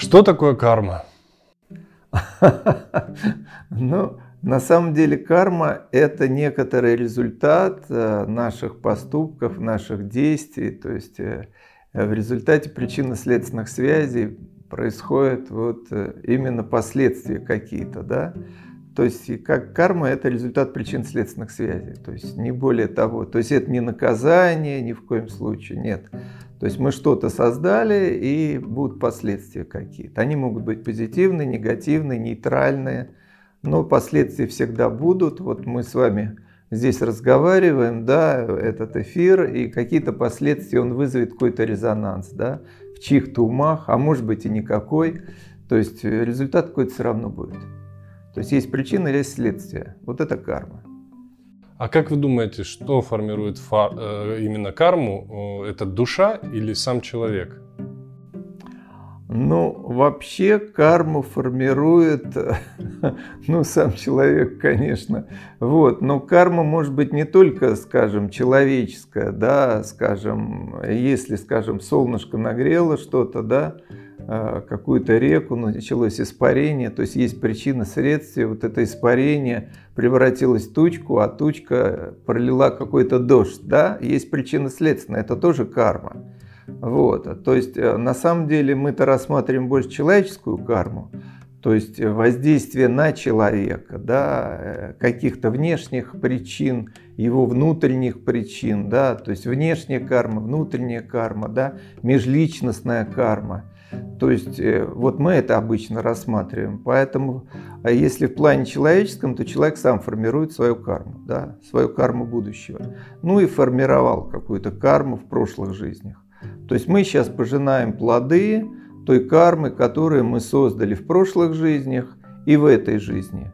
Что такое карма? Ну, на самом деле карма – это некоторый результат э, наших поступков, наших действий. То есть э, в результате причинно-следственных связей происходят вот э, именно последствия какие-то, да. То есть как карма – это результат причин-следственных связей. То есть не более того. То есть это не наказание ни в коем случае, нет. То есть мы что-то создали, и будут последствия какие-то. Они могут быть позитивные, негативные, нейтральные – но последствия всегда будут. Вот мы с вами здесь разговариваем, да, этот эфир, и какие-то последствия он вызовет какой-то резонанс, да, в чьих-то умах, а может быть и никакой. То есть результат какой-то все равно будет. То есть есть причина, есть следствие. Вот это карма. А как вы думаете, что формирует фар, э, именно карму? Это душа или сам человек? Ну, вообще карму формирует, ну, сам человек, конечно. Вот, но карма может быть не только, скажем, человеческая, да, скажем, если, скажем, солнышко нагрело что-то, да, какую-то реку, началось испарение, то есть есть причина следствия, вот это испарение превратилось в тучку, а тучка пролила какой-то дождь, да, есть причина следственная, это тоже карма. Вот. То есть э, на самом деле мы-то рассматриваем больше человеческую карму, то есть воздействие на человека, да, э, каких-то внешних причин, его внутренних причин, да, то есть внешняя карма, внутренняя карма, да, межличностная карма. То есть э, вот мы это обычно рассматриваем. Поэтому, а если в плане человеческом, то человек сам формирует свою карму, да, свою карму будущего. Ну и формировал какую-то карму в прошлых жизнях. То есть мы сейчас пожинаем плоды той кармы, которую мы создали в прошлых жизнях и в этой жизни.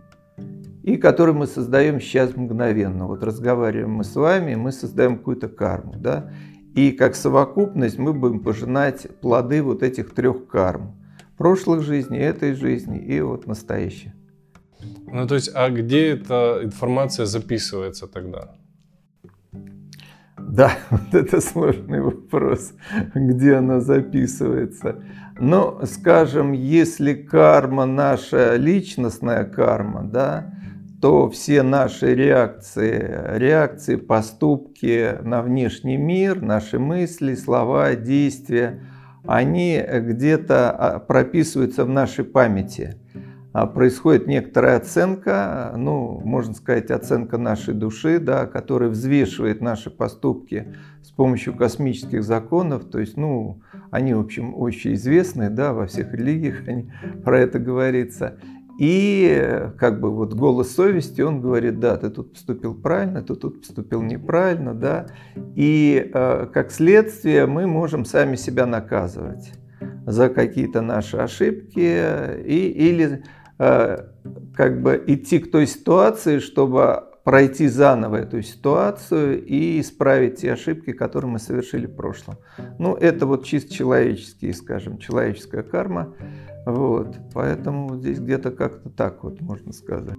И которую мы создаем сейчас мгновенно. Вот разговариваем мы с вами, мы создаем какую-то карму. Да? И как совокупность мы будем пожинать плоды вот этих трех карм. Прошлых жизней, этой жизни и вот настоящей. Ну, то есть, а где эта информация записывается тогда? Да, вот это сложный вопрос, где она записывается. Но, скажем, если карма наша личностная карма, да, то все наши реакции, реакции, поступки на внешний мир, наши мысли, слова, действия, они где-то а, прописываются в нашей памяти. А, происходит некоторая оценка, ну, можно сказать, оценка нашей души, да, которая взвешивает наши поступки с помощью космических законов. То есть, ну, они, в общем, очень известны, да, во всех религиях они, про это говорится. И как бы вот голос совести, он говорит, да, ты тут поступил правильно, ты тут поступил неправильно, да. И э, как следствие мы можем сами себя наказывать за какие-то наши ошибки и, или Э, как бы идти к той ситуации, чтобы пройти заново эту ситуацию и исправить те ошибки, которые мы совершили в прошлом. Ну, это вот чисто человеческие, скажем, человеческая карма. Вот, поэтому здесь где-то как-то так вот можно сказать.